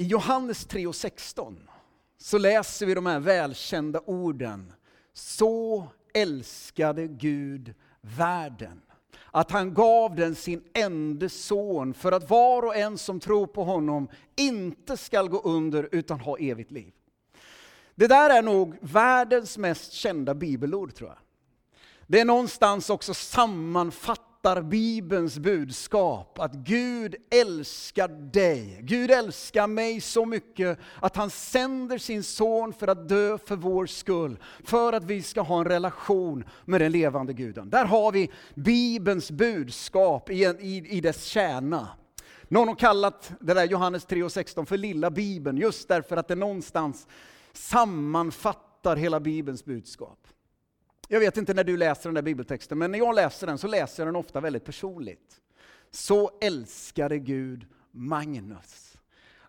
I Johannes 3.16 så läser vi de här välkända orden. Så älskade Gud världen att han gav den sin enda son för att var och en som tror på honom inte skall gå under utan ha evigt liv. Det där är nog världens mest kända bibelord tror jag. Det är någonstans också sammanfattat fattar Bibelns budskap att Gud älskar dig. Gud älskar mig så mycket att han sänder sin son för att dö för vår skull. För att vi ska ha en relation med den levande guden. Där har vi Bibelns budskap i, i, i dess kärna. Någon har kallat det där Johannes 3.16 för lilla Bibeln just därför att det någonstans sammanfattar hela Bibelns budskap. Jag vet inte när du läser den där bibeltexten, men när jag läser den så läser jag den ofta väldigt personligt. Så älskade Gud Magnus,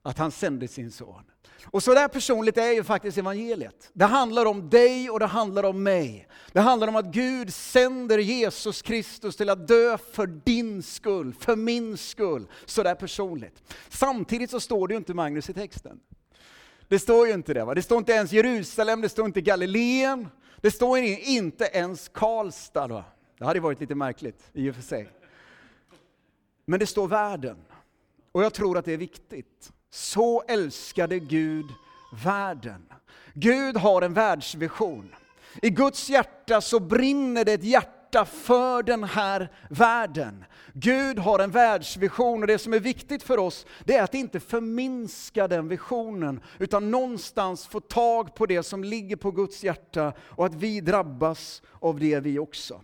att han sände sin son. Och så där personligt är ju faktiskt evangeliet. Det handlar om dig och det handlar om mig. Det handlar om att Gud sänder Jesus Kristus till att dö för din skull, för min skull. Så där personligt. Samtidigt så står det ju inte Magnus i texten. Det står ju inte det. Va? Det står inte ens Jerusalem, det står inte Galileen, det står inte ens Karlstad. då. Det hade varit lite märkligt i och för sig. Men det står världen. Och jag tror att det är viktigt. Så älskade Gud världen. Gud har en världsvision. I Guds hjärta så brinner det ett hjärta hjärta för den här världen. Gud har en världsvision och det som är viktigt för oss, det är att inte förminska den visionen, utan någonstans få tag på det som ligger på Guds hjärta och att vi drabbas av det vi också.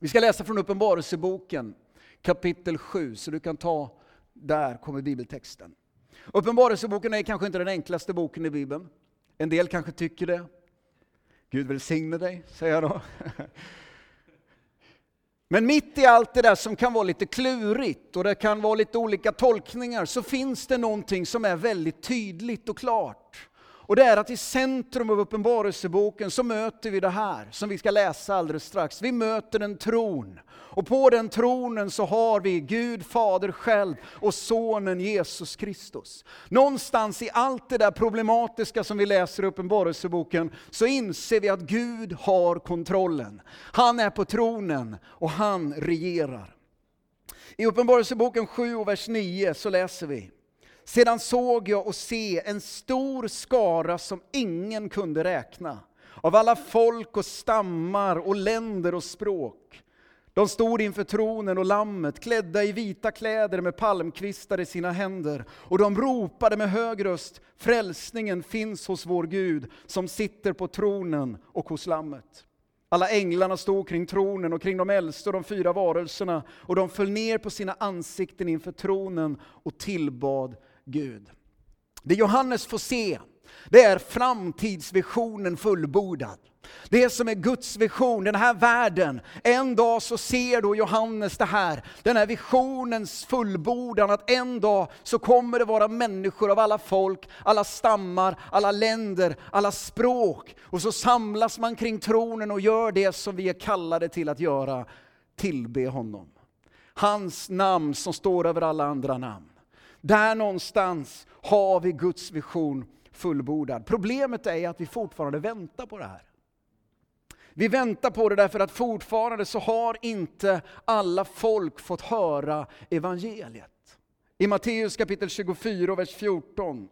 Vi ska läsa från Uppenbarelseboken kapitel 7, så du kan ta, där kommer bibeltexten. Uppenbarelseboken är kanske inte den enklaste boken i Bibeln. En del kanske tycker det. Gud välsigne dig, säger jag då. Men mitt i allt det där som kan vara lite klurigt och det kan vara lite olika tolkningar så finns det någonting som är väldigt tydligt och klart. Och det är att i centrum av Uppenbarelseboken så möter vi det här som vi ska läsa alldeles strax. Vi möter en tron. Och på den tronen så har vi Gud Fader själv och Sonen Jesus Kristus. Någonstans i allt det där problematiska som vi läser i Uppenbarelseboken så inser vi att Gud har kontrollen. Han är på tronen och han regerar. I Uppenbarelseboken 7 och vers 9 så läser vi sedan såg jag och se en stor skara som ingen kunde räkna, av alla folk och stammar och länder och språk. De stod inför tronen och lammet, klädda i vita kläder med palmkvistar i sina händer, och de ropade med hög röst, frälsningen finns hos vår Gud, som sitter på tronen och hos lammet. Alla änglarna stod kring tronen och kring de äldste och de fyra varelserna, och de föll ner på sina ansikten inför tronen och tillbad Gud. Det Johannes får se, det är framtidsvisionen fullbordad. Det som är Guds vision, den här världen. En dag så ser då Johannes det här, den här visionens fullbordan, att en dag så kommer det vara människor av alla folk, alla stammar, alla länder, alla språk. Och så samlas man kring tronen och gör det som vi är kallade till att göra, tillbe honom. Hans namn som står över alla andra namn. Där någonstans har vi Guds vision fullbordad. Problemet är att vi fortfarande väntar på det här. Vi väntar på det därför att fortfarande så har inte alla folk fått höra evangeliet. I Matteus kapitel 24 vers 14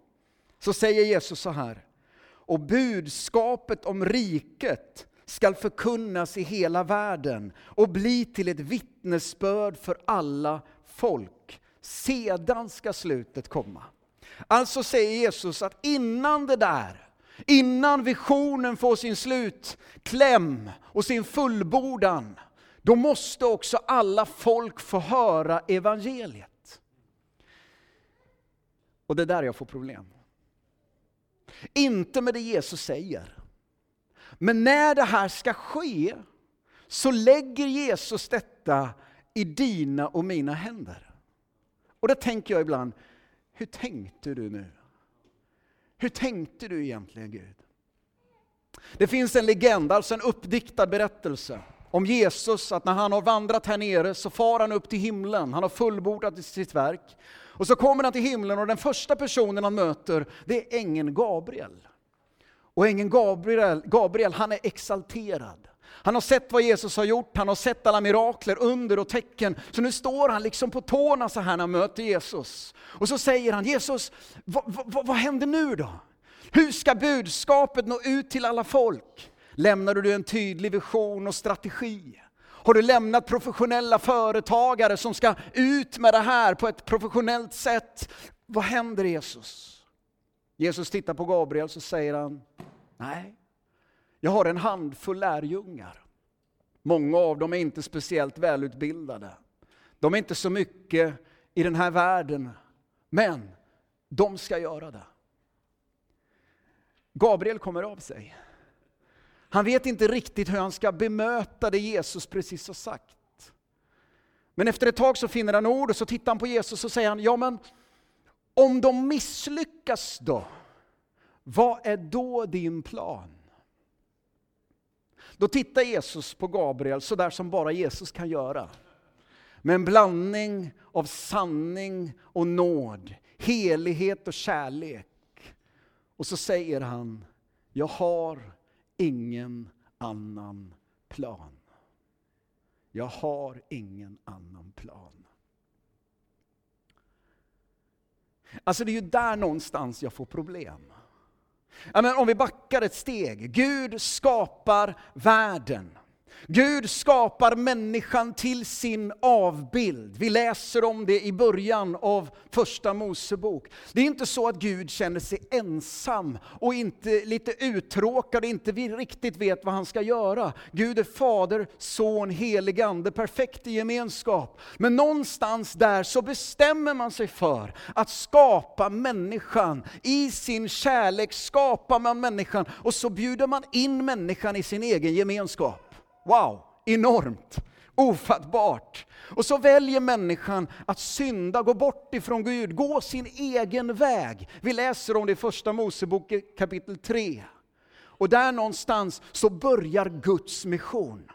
så säger Jesus så här. Och budskapet om riket skall förkunnas i hela världen och bli till ett vittnesbörd för alla folk. Sedan ska slutet komma. Alltså säger Jesus att innan det där, innan visionen får sin slutkläm och sin fullbordan, då måste också alla folk få höra evangeliet. Och det är där jag får problem. Inte med det Jesus säger. Men när det här ska ske, så lägger Jesus detta i dina och mina händer. Och då tänker jag ibland, hur tänkte du nu? Hur tänkte du egentligen Gud? Det finns en legend, alltså en uppdiktad berättelse om Jesus, att när han har vandrat här nere så far han upp till himlen, han har fullbordat sitt verk. Och så kommer han till himlen och den första personen han möter, det är ängeln Gabriel. Och ängeln Gabriel, Gabriel, han är exalterad. Han har sett vad Jesus har gjort, han har sett alla mirakler, under och tecken. Så nu står han liksom på tårna så här när han möter Jesus. Och så säger han, Jesus, vad, vad, vad händer nu då? Hur ska budskapet nå ut till alla folk? Lämnar du en tydlig vision och strategi? Har du lämnat professionella företagare som ska ut med det här på ett professionellt sätt? Vad händer Jesus? Jesus tittar på Gabriel så säger han, nej, jag har en handfull lärjungar. Många av dem är inte speciellt välutbildade. De är inte så mycket i den här världen, men de ska göra det. Gabriel kommer av sig. Han vet inte riktigt hur han ska bemöta det Jesus precis har sagt. Men efter ett tag så finner han ord och så tittar han på Jesus och säger han, ja men om de misslyckas då, vad är då din plan? Då tittar Jesus på Gabriel så där som bara Jesus kan göra. Med en blandning av sanning och nåd, helighet och kärlek. Och så säger han, jag har ingen annan plan. Jag har ingen annan plan. Alltså det är ju där någonstans jag får problem men om vi backar ett steg. Gud skapar världen. Gud skapar människan till sin avbild. Vi läser om det i början av första Mosebok. Det är inte så att Gud känner sig ensam och inte lite uttråkad och inte riktigt vet vad han ska göra. Gud är Fader, Son, Helig Ande, perfekt i gemenskap. Men någonstans där så bestämmer man sig för att skapa människan. I sin kärlek skapar man människan och så bjuder man in människan i sin egen gemenskap. Wow, enormt, ofattbart. Och så väljer människan att synda, gå bort ifrån Gud, gå sin egen väg. Vi läser om det i första Mosebok kapitel 3. Och där någonstans så börjar Guds mission.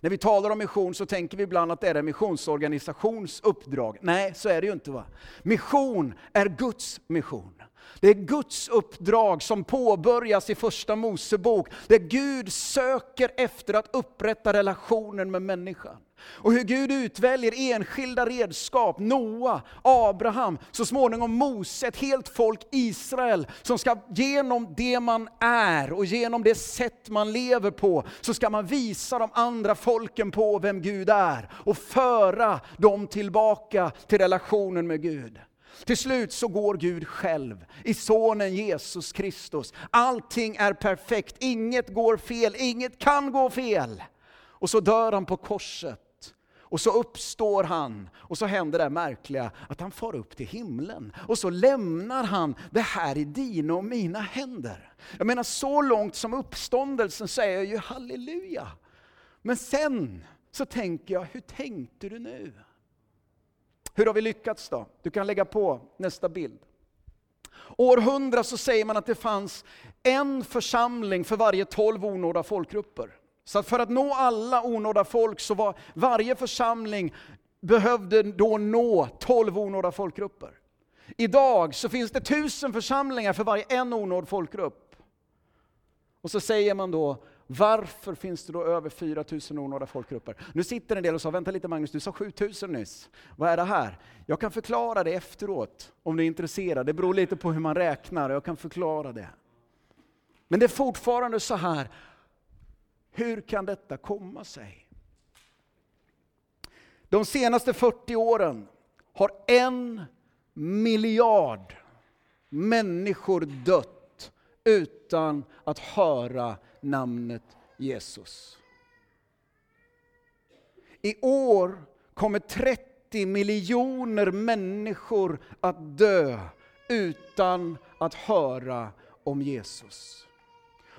När vi talar om mission så tänker vi ibland att det är en missionsorganisations uppdrag. Nej, så är det ju inte. va. Mission är Guds mission. Det är Guds uppdrag som påbörjas i första Mosebok, där Gud söker efter att upprätta relationen med människan. Och hur Gud utväljer enskilda redskap, Noa, Abraham, så småningom Mose, ett helt folk Israel, som ska genom det man är och genom det sätt man lever på, så ska man visa de andra folken på vem Gud är och föra dem tillbaka till relationen med Gud. Till slut så går Gud själv i sonen Jesus Kristus. Allting är perfekt, inget går fel, inget kan gå fel. Och så dör han på korset. Och så uppstår han, och så händer det märkliga att han far upp till himlen. Och så lämnar han det här i dina och mina händer. Jag menar så långt som uppståndelsen säger jag ju halleluja. Men sen så tänker jag, hur tänkte du nu? Hur har vi lyckats då? Du kan lägga på nästa bild. År 100 så säger man att det fanns en församling för varje tolv onådda folkgrupper. Så för att nå alla onådda folk så var varje församling behövde då nå tolv onådda folkgrupper. Idag så finns det tusen församlingar för varje en onådd folkgrupp. Och så säger man då, varför finns det då över 4000 onådda folkgrupper? Nu sitter en del och sa, vänta lite Magnus, du sa 7000 nyss. Vad är det här? Jag kan förklara det efteråt, om du är intresserad. Det beror lite på hur man räknar, jag kan förklara det. Men det är fortfarande så här, hur kan detta komma sig? De senaste 40 åren har en miljard människor dött utan att höra namnet Jesus. I år kommer 30 miljoner människor att dö utan att höra om Jesus.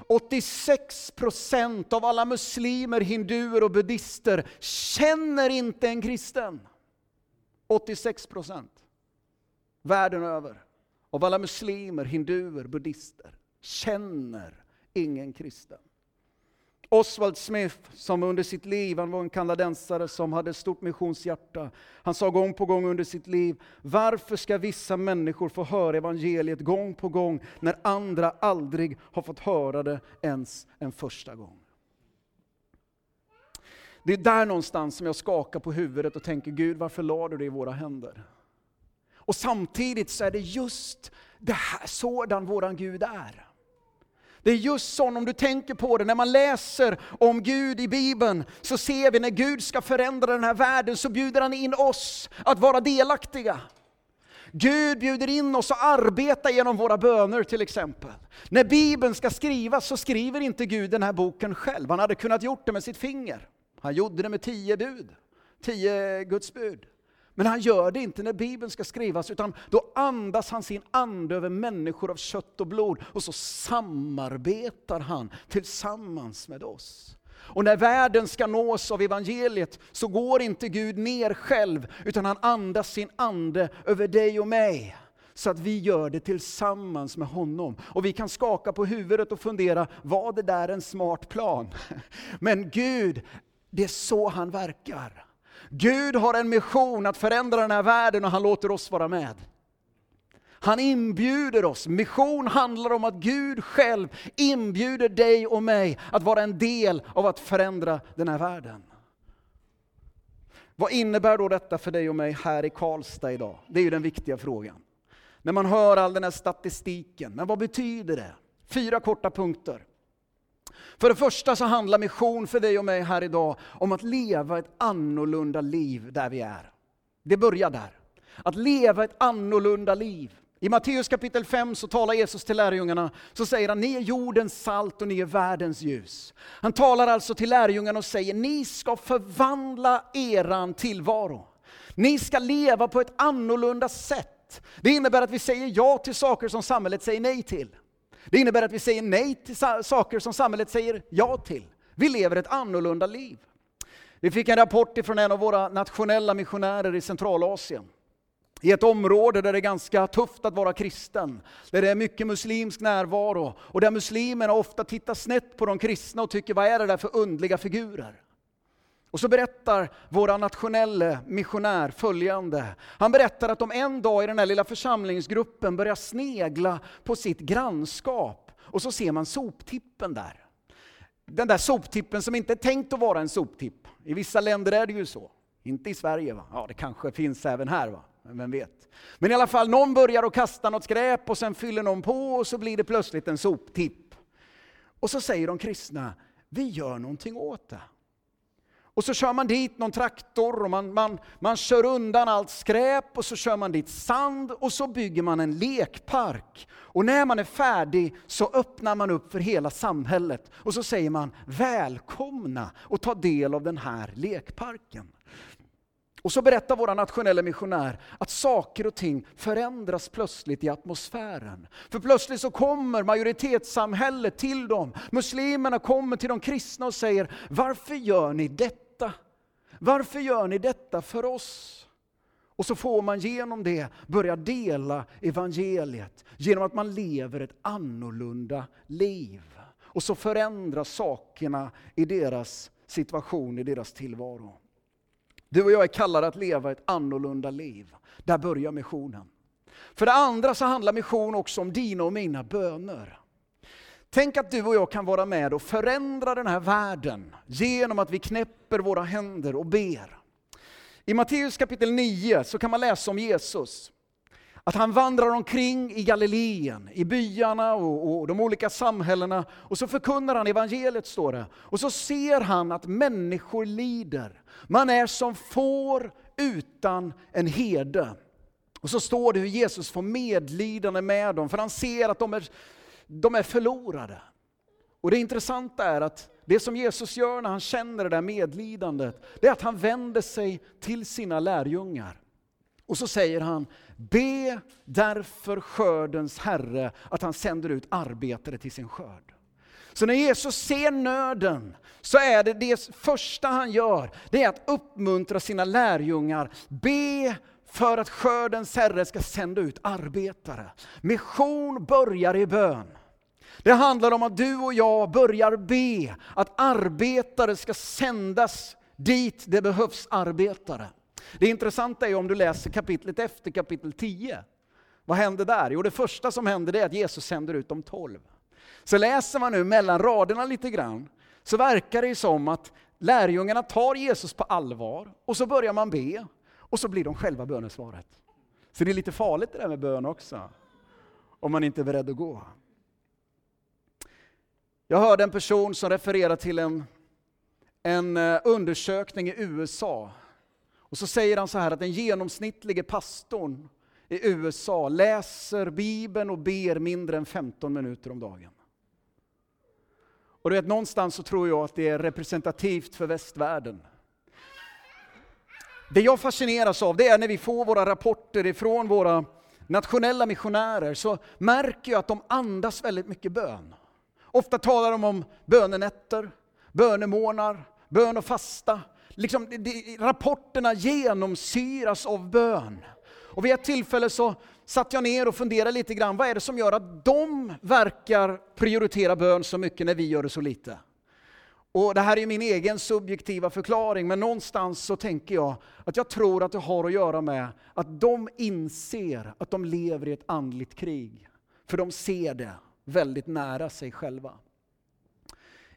86 procent av alla muslimer, hinduer och buddister känner inte en kristen. 86 procent. Världen över. Av alla muslimer, hinduer, buddister känner ingen kristen. Oswald Smith, som under sitt liv, han var en kanadensare som hade stort missionshjärta. Han sa gång på gång under sitt liv, varför ska vissa människor få höra evangeliet gång på gång, när andra aldrig har fått höra det ens en första gång? Det är där någonstans som jag skakar på huvudet och tänker, Gud varför la du det i våra händer? Och samtidigt så är det just det här, sådan våran Gud är. Det är just så, om du tänker på det, när man läser om Gud i Bibeln, så ser vi när Gud ska förändra den här världen, så bjuder han in oss att vara delaktiga. Gud bjuder in oss att arbeta genom våra böner till exempel. När Bibeln ska skrivas så skriver inte Gud den här boken själv. Han hade kunnat gjort det med sitt finger. Han gjorde det med tio bud, tio Guds bud. Men han gör det inte när Bibeln ska skrivas, utan då andas han sin ande över människor av kött och blod, och så samarbetar han tillsammans med oss. Och när världen ska nås av evangeliet så går inte Gud ner själv, utan han andas sin ande över dig och mig. Så att vi gör det tillsammans med honom. Och vi kan skaka på huvudet och fundera, var det där en smart plan? Men Gud, det är så han verkar. Gud har en mission att förändra den här världen och han låter oss vara med. Han inbjuder oss. Mission handlar om att Gud själv inbjuder dig och mig att vara en del av att förändra den här världen. Vad innebär då detta för dig och mig här i Karlstad idag? Det är ju den viktiga frågan. När man hör all den här statistiken, men vad betyder det? Fyra korta punkter. För det första så handlar mission för dig och mig här idag om att leva ett annorlunda liv där vi är. Det börjar där. Att leva ett annorlunda liv. I Matteus kapitel 5 så talar Jesus till lärjungarna, så säger han, ni är jordens salt och ni är världens ljus. Han talar alltså till lärjungarna och säger, ni ska förvandla eran tillvaro. Ni ska leva på ett annorlunda sätt. Det innebär att vi säger ja till saker som samhället säger nej till. Det innebär att vi säger nej till saker som samhället säger ja till. Vi lever ett annorlunda liv. Vi fick en rapport från en av våra nationella missionärer i Centralasien. I ett område där det är ganska tufft att vara kristen, där det är mycket muslimsk närvaro och där muslimerna ofta tittar snett på de kristna och tycker vad är det där för undliga figurer? Och så berättar vår nationella missionär följande. Han berättar att de en dag i den här lilla församlingsgruppen börjar snegla på sitt grannskap och så ser man soptippen där. Den där soptippen som inte är tänkt att vara en soptipp. I vissa länder är det ju så. Inte i Sverige va? Ja, det kanske finns även här va? Vem vet. Men i alla fall, någon börjar att kasta något skräp och sen fyller någon på och så blir det plötsligt en soptipp. Och så säger de kristna, vi gör någonting åt det. Och så kör man dit någon traktor och man, man, man kör undan allt skräp och så kör man dit sand och så bygger man en lekpark. Och när man är färdig så öppnar man upp för hela samhället och så säger man välkomna och ta del av den här lekparken. Och så berättar vår nationella missionär att saker och ting förändras plötsligt i atmosfären. För plötsligt så kommer majoritetssamhället till dem. Muslimerna kommer till de kristna och säger, varför gör ni detta? Varför gör ni detta för oss? Och så får man genom det börja dela evangeliet genom att man lever ett annorlunda liv. Och så förändras sakerna i deras situation, i deras tillvaro. Du och jag är kallade att leva ett annorlunda liv. Där börjar missionen. För det andra så handlar mission också om dina och mina böner. Tänk att du och jag kan vara med och förändra den här världen genom att vi knäpper våra händer och ber. I Matteus kapitel 9 så kan man läsa om Jesus. Att han vandrar omkring i Galileen, i byarna och, och, de olika samhällena. Och så förkunnar han evangeliet, står det. Och så ser han att människor lider. Man är som får utan en herde. Och så står det hur Jesus får medlidande med dem, för han ser att de är, de är förlorade. Och det intressanta är att det som Jesus gör när han känner det där medlidandet, det är att han vänder sig till sina lärjungar. Och så säger han, be därför skördens Herre att han sänder ut arbetare till sin skörd. Så när Jesus ser nöden så är det det första han gör, det är att uppmuntra sina lärjungar. Be för att skördens Herre ska sända ut arbetare. Mission börjar i bön. Det handlar om att du och jag börjar be att arbetare ska sändas dit det behövs arbetare. Det intressanta är om du läser kapitlet efter kapitel 10. Vad händer där? Jo, det första som händer är att Jesus sänder ut de tolv. Så läser man nu mellan raderna lite grann, så verkar det som att lärjungarna tar Jesus på allvar, och så börjar man be, och så blir de själva bönesvaret. Så det är lite farligt det där med bön också, om man inte är beredd att gå. Jag hörde en person som refererar till en, en eh, undersökning i USA. Och så säger han så här att den genomsnittlige pastorn i USA läser Bibeln och ber mindre än 15 minuter om dagen. Och du vet, någonstans så tror jag att det är representativt för västvärlden. Det jag fascineras av det är när vi får våra rapporter ifrån våra nationella missionärer så märker jag att de andas väldigt mycket bön. Ofta talar de om bönenätter, bönemånar, bön och fasta. Liksom, det, rapporterna genomsyras av bön. Och vid ett tillfälle så satt jag ner och funderade lite grann, vad är det som gör att de verkar prioritera bön så mycket när vi gör det så lite? Och det här är min egen subjektiva förklaring, men någonstans så tänker jag att jag tror att det har att göra med att de inser att de lever i ett andligt krig. För de ser det väldigt nära sig själva.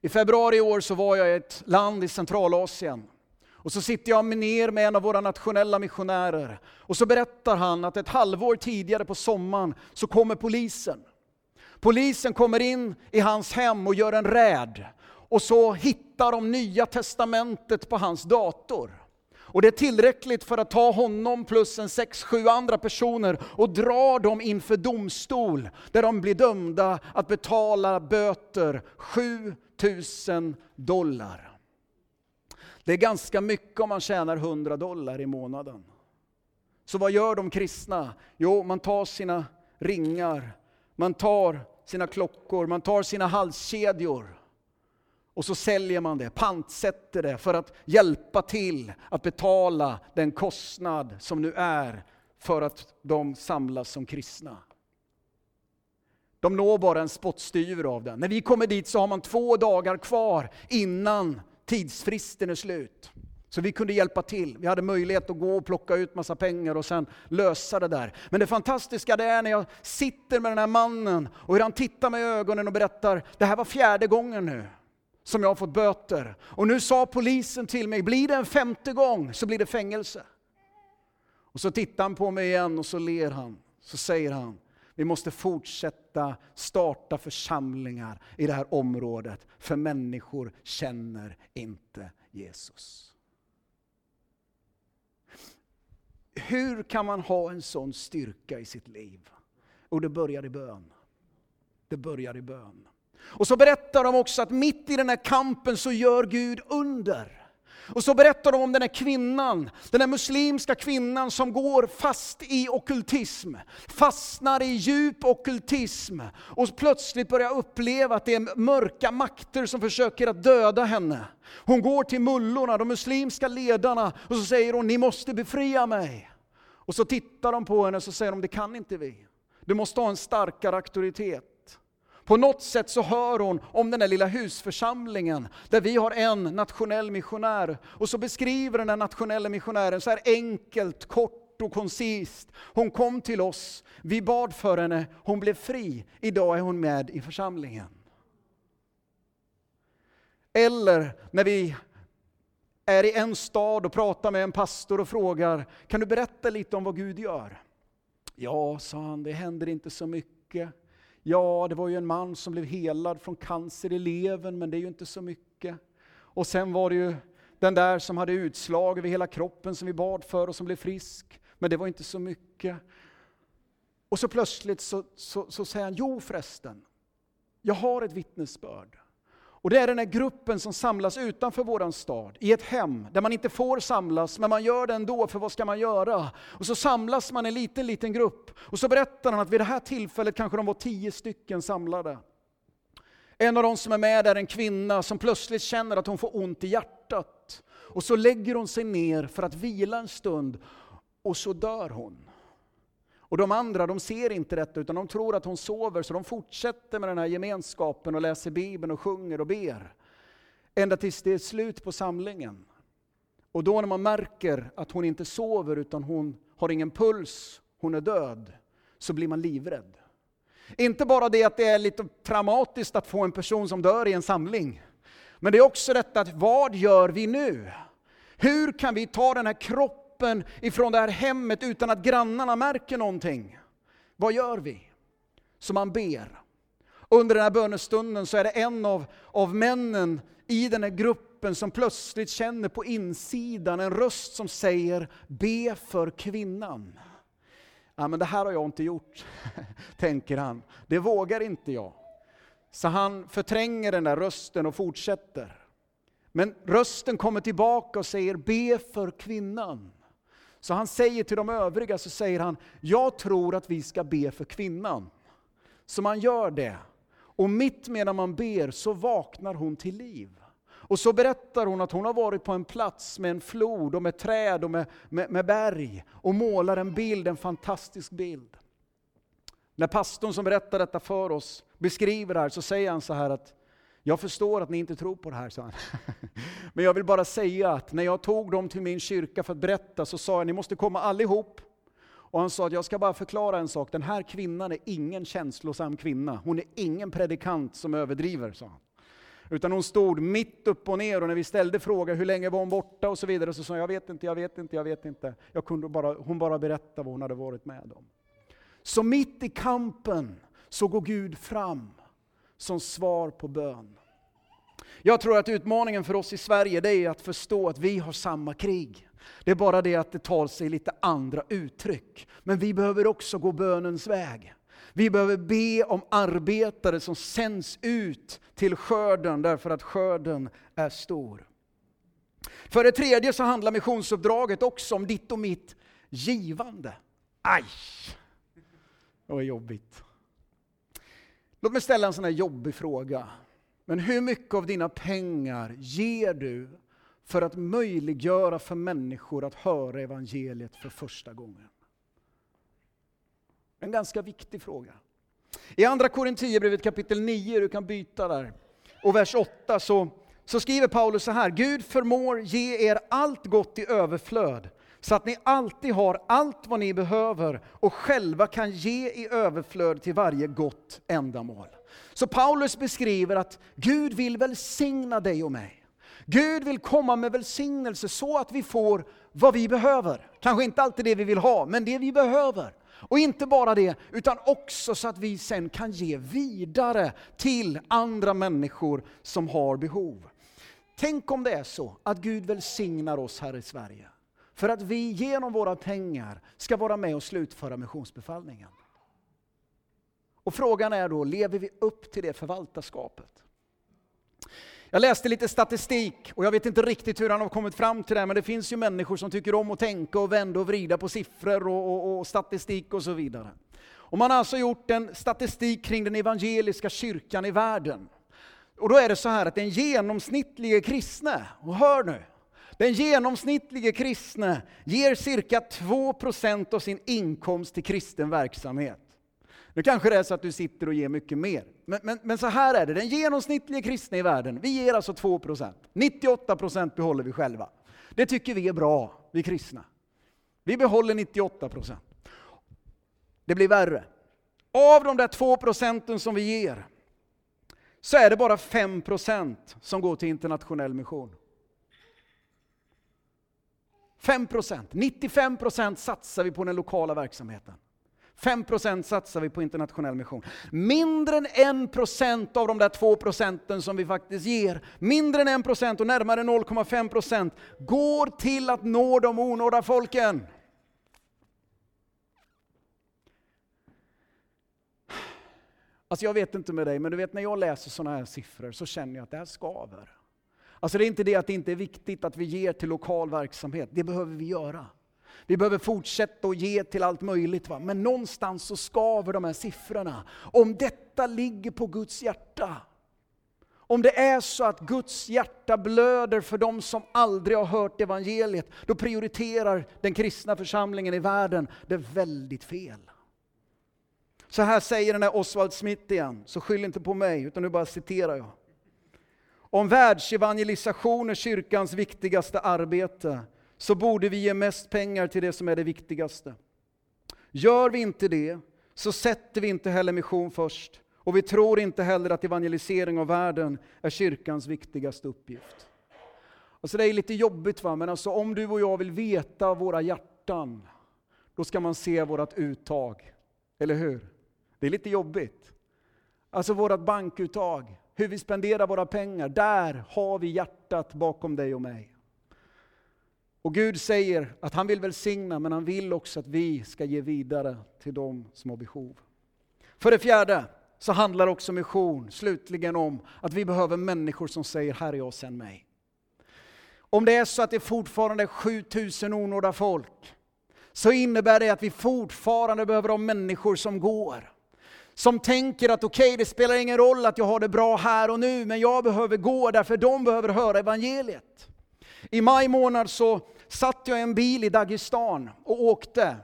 I februari i år så var jag i ett land i Centralasien. Och så sitter jag ner med en av våra nationella missionärer. Och så berättar han att ett halvår tidigare på sommaren så kommer polisen. Polisen kommer in i hans hem och gör en räd. Och så hittar de Nya Testamentet på hans dator. Och det är tillräckligt för att ta honom plus en sex, sju andra personer och dra dem inför domstol, där de blir dömda att betala böter, 7000 dollar. Det är ganska mycket om man tjänar 100 dollar i månaden. Så vad gör de kristna? Jo, man tar sina ringar, man tar sina klockor, man tar sina halskedjor och så säljer man det, pantsätter det för att hjälpa till att betala den kostnad som nu är för att de samlas som kristna. De når bara en spottstyver av den. När vi kommer dit så har man två dagar kvar innan tidsfristen är slut. Så vi kunde hjälpa till. Vi hade möjlighet att gå och plocka ut massa pengar och sen lösa det där. Men det fantastiska det är när jag sitter med den här mannen och hur han tittar mig i ögonen och berättar, det här var fjärde gången nu som jag har fått böter. Och nu sa polisen till mig, blir det en femte gång så blir det fängelse. Och så tittar han på mig igen och så ler han. Så säger han, vi måste fortsätta starta församlingar i det här området, för människor känner inte Jesus. Hur kan man ha en sån styrka i sitt liv? Och det börjar i bön. Det börjar i bön. Och så berättar de också att mitt i den här kampen så gör Gud under. Och så berättar de om den här kvinnan, den här muslimska kvinnan som går fast i okultism, fastnar i djup okultism och plötsligt börjar uppleva att det är mörka makter som försöker att döda henne. Hon går till mullorna, de muslimska ledarna, och så säger hon, ni måste befria mig. Och så tittar de på henne och så säger de, det kan inte vi. Du måste ha en starkare auktoritet. På något sätt så hör hon om den där lilla husförsamlingen, där vi har en nationell missionär. Och så beskriver den här nationella missionären så här enkelt, kort och koncist. Hon kom till oss, vi bad för henne, hon blev fri. Idag är hon med i församlingen. Eller när vi är i en stad och pratar med en pastor och frågar, kan du berätta lite om vad Gud gör? Ja, sa han, det händer inte så mycket. Ja, det var ju en man som blev helad från cancer i levern, men det är ju inte så mycket. Och sen var det ju den där som hade utslag över hela kroppen som vi bad för och som blev frisk, men det var inte så mycket. Och så plötsligt så, så, så säger han, jo förresten, jag har ett vittnesbörd. Och det är den här gruppen som samlas utanför våran stad, i ett hem, där man inte får samlas, men man gör det ändå, för vad ska man göra? Och så samlas man i en liten, liten grupp. Och så berättar han att vid det här tillfället kanske de var tio stycken samlade. En av de som är med är en kvinna som plötsligt känner att hon får ont i hjärtat. Och så lägger hon sig ner för att vila en stund, och så dör hon. Och de andra de ser inte detta utan de tror att hon sover så de fortsätter med den här gemenskapen och läser Bibeln och sjunger och ber. Ända tills det är slut på samlingen. Och då när man märker att hon inte sover utan hon har ingen puls, hon är död, så blir man livrädd. Inte bara det att det är lite traumatiskt att få en person som dör i en samling. Men det är också detta att vad gör vi nu? Hur kan vi ta den här kroppen ifrån det här hemmet utan att grannarna märker någonting? Vad gör vi? Så man ber. Under den här bönestunden så är det en av, av männen i den här gruppen som plötsligt känner på insidan en röst som säger Be för kvinnan. Ja, men det här har jag inte gjort, tänker han. Det vågar inte jag. Så han förtränger den där rösten och fortsätter. Men rösten kommer tillbaka och säger be för kvinnan. Så han säger till de övriga, så säger han, jag tror att vi ska be för kvinnan. Så man gör det. Och mitt medan man ber så vaknar hon till liv. Och så berättar hon att hon har varit på en plats med en flod och med träd och med, med, med berg och målar en bild, en fantastisk bild. När pastorn som berättar detta för oss beskriver det här så säger han så här att jag förstår att ni inte tror på det här, sa han. Men jag vill bara säga att när jag tog dem till min kyrka för att berätta så sa jag ni måste komma allihop. Och han sa att jag ska bara förklara en sak, den här kvinnan är ingen känslosam kvinna. Hon är ingen predikant som överdriver, sa han. Utan hon stod mitt upp och ner och när vi ställde frågan hur länge var hon borta och så vidare så sa hon jag vet inte, jag vet inte, jag vet inte. Jag kunde bara, hon bara berättade vad hon hade varit med om. Så mitt i kampen så går Gud fram som svar på bön. Jag tror att utmaningen för oss i Sverige det är att förstå att vi har samma krig. Det är bara det att det tar sig lite andra uttryck. Men vi behöver också gå bönens väg. Vi behöver be om arbetare som sänds ut till skörden därför att skörden är stor. För det tredje så handlar missionsuppdraget också om ditt och mitt givande. Aj! Det var jobbigt. Låt mig ställa en sån här jobbig fråga. Men hur mycket av dina pengar ger du för att möjliggöra för människor att höra evangeliet för första gången? En ganska viktig fråga. I Andra Korinthierbrevet kapitel 9, du kan byta där, och vers 8 så, så skriver Paulus så här. Gud förmår ge er allt gott i överflöd så att ni alltid har allt vad ni behöver och själva kan ge i överflöd till varje gott ändamål. Så Paulus beskriver att Gud vill välsigna dig och mig. Gud vill komma med välsignelse så att vi får vad vi behöver. Kanske inte alltid det vi vill ha, men det vi behöver. Och inte bara det, utan också så att vi sen kan ge vidare till andra människor som har behov. Tänk om det är så att Gud välsignar oss här i Sverige. För att vi genom våra pengar ska vara med och slutföra missionsbefallningen. Och frågan är då, lever vi upp till det förvaltarskapet? Jag läste lite statistik och jag vet inte riktigt hur han har kommit fram till det, men det finns ju människor som tycker om att tänka och vända och vrida på siffror och, och, och statistik och så vidare. Och man har alltså gjort en statistik kring den evangeliska kyrkan i världen. Och då är det så här att den genomsnittlige kristne, och hör nu, den genomsnittlige kristne ger cirka 2% av sin inkomst till kristen verksamhet. Nu kanske det är så att du sitter och ger mycket mer. Men, men, men så här är det, den genomsnittliga kristna i världen, vi ger alltså 2%. 98% behåller vi själva. Det tycker vi är bra, vi kristna. Vi behåller 98%. Det blir värre. Av de där 2% som vi ger, så är det bara 5% som går till internationell mission. 5%, 95% satsar vi på den lokala verksamheten. 5% satsar vi på internationell mission. Mindre än 1% av de där 2% som vi faktiskt ger, mindre än 1% och närmare 0,5% går till att nå de onådda folken. Alltså jag vet inte med dig, men du vet när jag läser sådana här siffror så känner jag att det här skaver. Alltså det är inte det att det inte är viktigt att vi ger till lokal verksamhet, det behöver vi göra. Vi behöver fortsätta att ge till allt möjligt. Va? Men någonstans så skaver de här siffrorna. Om detta ligger på Guds hjärta, om det är så att Guds hjärta blöder för de som aldrig har hört evangeliet, då prioriterar den kristna församlingen i världen det väldigt fel. Så här säger den här Oswald Smith igen, så skyll inte på mig, utan nu bara citerar jag. Om världsevangelisation är kyrkans viktigaste arbete, så borde vi ge mest pengar till det som är det viktigaste. Gör vi inte det, så sätter vi inte heller mission först. Och vi tror inte heller att evangelisering av världen är kyrkans viktigaste uppgift. Alltså det är lite jobbigt va, men alltså om du och jag vill veta våra hjärtan, då ska man se vårt uttag. Eller hur? Det är lite jobbigt. Alltså vårt bankuttag, hur vi spenderar våra pengar. Där har vi hjärtat bakom dig och mig. Och Gud säger att han vill välsigna, men han vill också att vi ska ge vidare till dem som har behov. För det fjärde så handlar också mission slutligen om att vi behöver människor som säger Här är jag, sänd mig. Om det är så att det fortfarande är 7000 onådda folk, så innebär det att vi fortfarande behöver ha människor som går. Som tänker att okej, okay, det spelar ingen roll att jag har det bra här och nu, men jag behöver gå därför de behöver höra evangeliet. I maj månad så satt jag i en bil i Dagestan och åkte.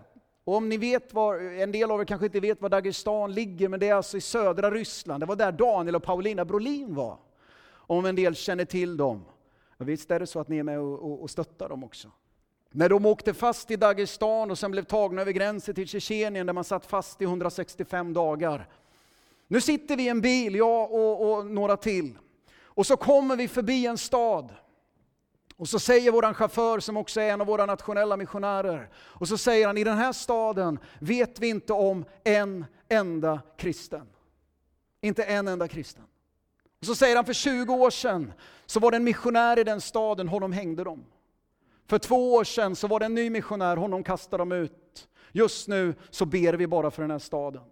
Och om ni vet var, en del av er kanske inte vet var Dagestan ligger, men det är alltså i södra Ryssland. Det var där Daniel och Paulina Brolin var. Om en del känner till dem. Och visst är det så att ni är med och, och, och stöttar dem också. När de åkte fast i Dagestan och sen blev tagna över gränsen till Tjetjenien där man satt fast i 165 dagar. Nu sitter vi i en bil, jag och, och några till. Och så kommer vi förbi en stad. Och så säger vår chaufför, som också är en av våra nationella missionärer, och så säger han, i den här staden vet vi inte om en enda kristen. Inte en enda kristen. Och så säger han, för 20 år sedan så var det en missionär i den staden, honom hängde de. För två år sedan så var det en ny missionär, honom kastade de ut. Just nu så ber vi bara för den här staden.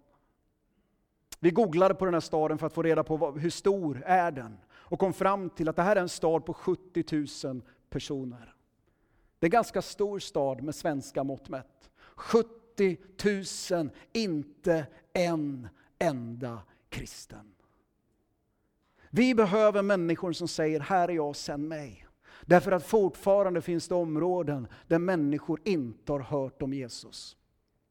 Vi googlade på den här staden för att få reda på hur stor är den och kom fram till att det här är en stad på 70 000 personer. Det är en ganska stor stad med svenska mått mätt. 70 000, inte en enda kristen. Vi behöver människor som säger, här är jag, sänd mig. Därför att fortfarande finns det områden där människor inte har hört om Jesus.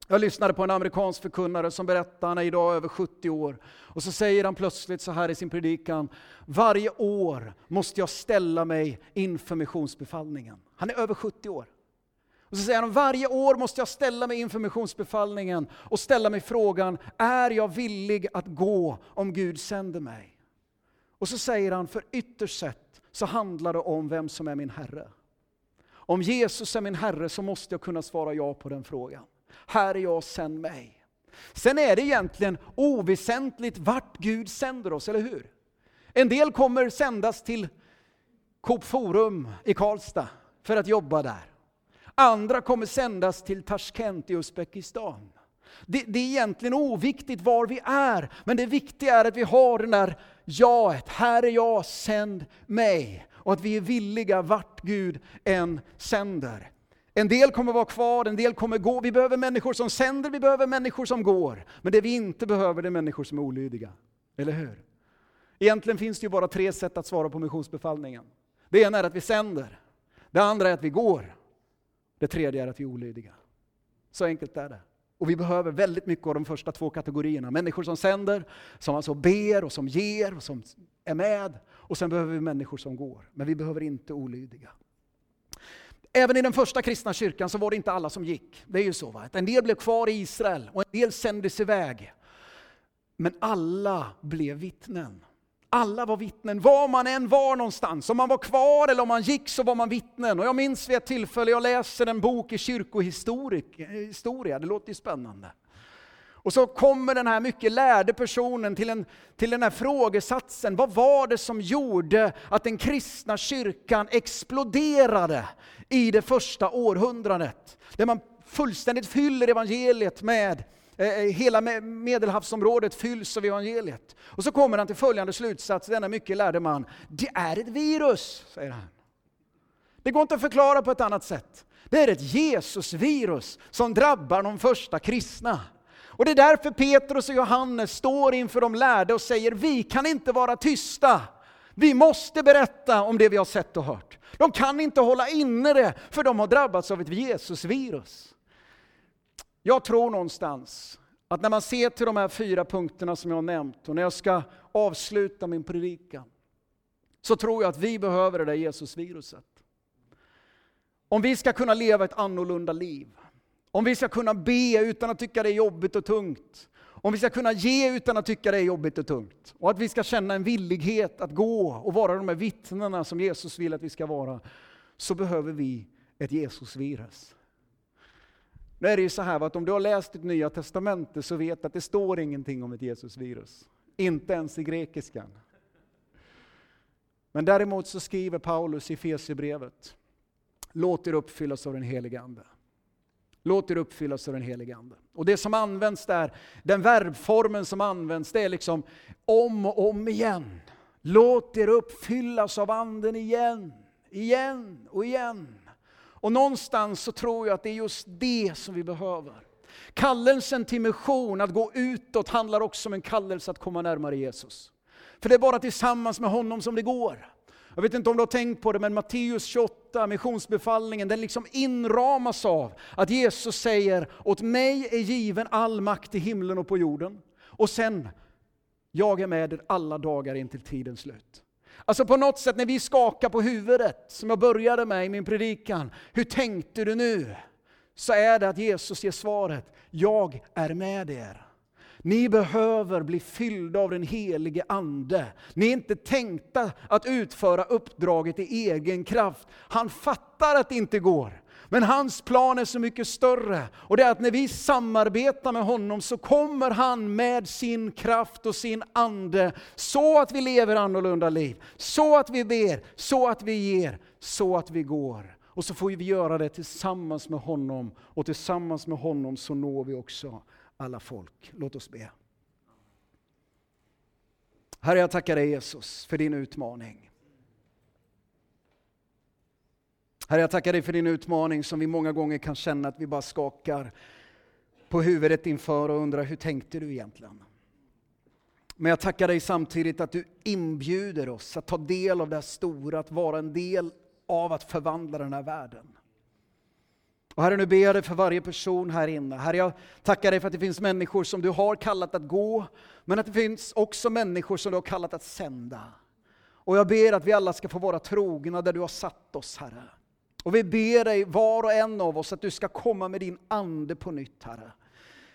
Jag lyssnade på en amerikansk förkunnare som berättade, han är idag över 70 år, och så säger han plötsligt så här i sin predikan, varje år måste jag ställa mig inför missionsbefallningen. Han är över 70 år. Och så säger han, varje år måste jag ställa mig inför missionsbefallningen och ställa mig frågan, är jag villig att gå om Gud sänder mig? Och så säger han, för ytterst sett så handlar det om vem som är min Herre. Om Jesus är min Herre så måste jag kunna svara ja på den frågan. Här är jag, sänd mig. Sen är det egentligen oväsentligt vart Gud sänder oss, eller hur? En del kommer sändas till Coop Forum i Karlstad för att jobba där. Andra kommer sändas till Tashkent i Uzbekistan. Det, det, är egentligen oviktigt var vi är, men det viktiga är att vi har den där jaet. Här är jag, sänd mig. Och att vi är villiga vart Gud än sänder. En del kommer vara kvar, en del kommer gå. Vi behöver människor som sänder, vi behöver människor som går. Men det vi inte behöver det är människor som är olydiga. Eller hur? Egentligen finns det ju bara tre sätt att svara på missionsbefallningen. Det ena är att vi sänder. Det andra är att vi går. Det tredje är att vi är olydiga. Så enkelt är det. Och vi behöver väldigt mycket av de första två kategorierna. Människor som sänder, som alltså ber och som ger och som är med. Och sen behöver vi människor som går. Men vi behöver inte olydiga. Även i den första kristna kyrkan så var det inte alla som gick. Det är ju så. Va? En del blev kvar i Israel och en del sändes iväg. Men alla blev vittnen. Alla var vittnen, var man än var någonstans. Om man var kvar eller om man gick så var man vittnen. Och jag minns vid ett tillfälle, jag läser en bok i kyrkohistoria, det låter ju spännande. Och så kommer den här mycket lärde personen till, en, till den här frågesatsen. Vad var det som gjorde att den kristna kyrkan exploderade i det första århundradet? Där man fullständigt fyller evangeliet med Eh, eh, hela medelhavsområdet fylls av evangeliet. Och så kommer han till följande slutsats, denna mycket lärde man. Det är ett virus, säger han. Det går inte att förklara på ett annat sätt. Det är ett Jesusvirus som drabbar de första kristna. Och det är därför Petrus och Johannes står inför de lärde och säger, vi kan inte vara tysta. Vi måste berätta om det vi har sett och hört. De kan inte hålla inne det, för de har drabbats av ett Jesusvirus. Jag tror någonstans att när man ser till de här fyra punkterna som jag har nämnt och när jag ska avsluta min predikan, så tror jag att vi behöver det där Jesusviruset. Om vi ska kunna leva ett annorlunda liv, om vi ska kunna be utan att tycka det är jobbigt och tungt, om vi ska kunna ge utan att tycka det är jobbigt och tungt, och att vi ska känna en villighet att gå och vara de här vittnena som Jesus vill att vi ska vara, så behöver vi ett Jesusvirus. Nu är det ju så här att om du har läst ditt nya testamente så vet att det står ingenting om ett Jesusvirus. Inte ens i grekiskan. Men däremot så skriver Paulus i Fesierbrevet. låt er uppfyllas av den helige Ande. Låt er uppfyllas av den helige Ande. Och det som används där, den verbformen som används, det är liksom om och om igen. Låt er uppfyllas av Anden igen, igen och igen. Och någonstans så tror jag att det är just det som vi behöver. Kallelsen till mission, att gå utåt, handlar också om en kallelse att komma närmare Jesus. För det är bara tillsammans med honom som det går. Jag vet inte om du har tänkt på det, men Matteus 28, missionsbefallningen, den liksom inramas av att Jesus säger, åt mig är given all makt i himlen och på jorden. Och sen, jag är med er alla dagar in till tidens slut. Alltså på något sätt när vi skakar på huvudet, som jag började med i min predikan, hur tänkte du nu? Så är det att Jesus ger svaret, jag är med er. Ni behöver bli fyllda av den helige Ande. Ni är inte tänkta att utföra uppdraget i egen kraft. Han fattar att det inte går. Men hans plan är så mycket större. Och det är att när vi samarbetar med honom så kommer han med sin kraft och sin ande så att vi lever annorlunda liv. Så att vi ber, så att vi ger, så att vi går. Och så får vi göra det tillsammans med honom och tillsammans med honom så når vi också alla folk. Låt oss be. Herre, jag tackar dig Jesus för din utmaning. Herre, jag tackar dig för din utmaning som vi många gånger kan känna att vi bara skakar på huvudet inför och undrar hur tänkte du egentligen? Men jag tackar dig samtidigt att du inbjuder oss att ta del av det här stora, att vara en del av att förvandla den här världen. Och Herre, nu ber jag dig för varje person här inne. Herre, jag tackar dig för att det finns människor som du har kallat att gå, men att det finns också människor som du har kallat att sända. Och jag ber att vi alla ska få vara trogna där du har satt oss, Herre. Och vi ber dig, var och en av oss, att du ska komma med din Ande på nytt, Herre.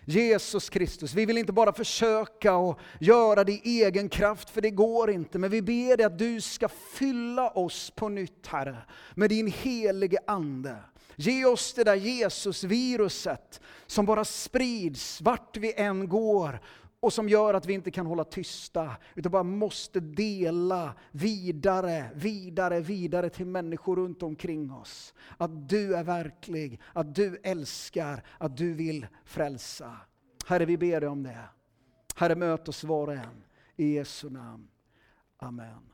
Jesus Kristus, vi vill inte bara försöka och göra det i egen kraft, för det går inte. Men vi ber dig att du ska fylla oss på nytt, Herre, med din helige Ande. Ge oss det där Jesus-viruset som bara sprids vart vi än går och som gör att vi inte kan hålla tysta, utan bara måste dela vidare, vidare, vidare till människor runt omkring oss. Att du är verklig, att du älskar, att du vill frälsa. Herre, vi ber dig om det. Herre, möt oss var och en. I Jesu namn. Amen.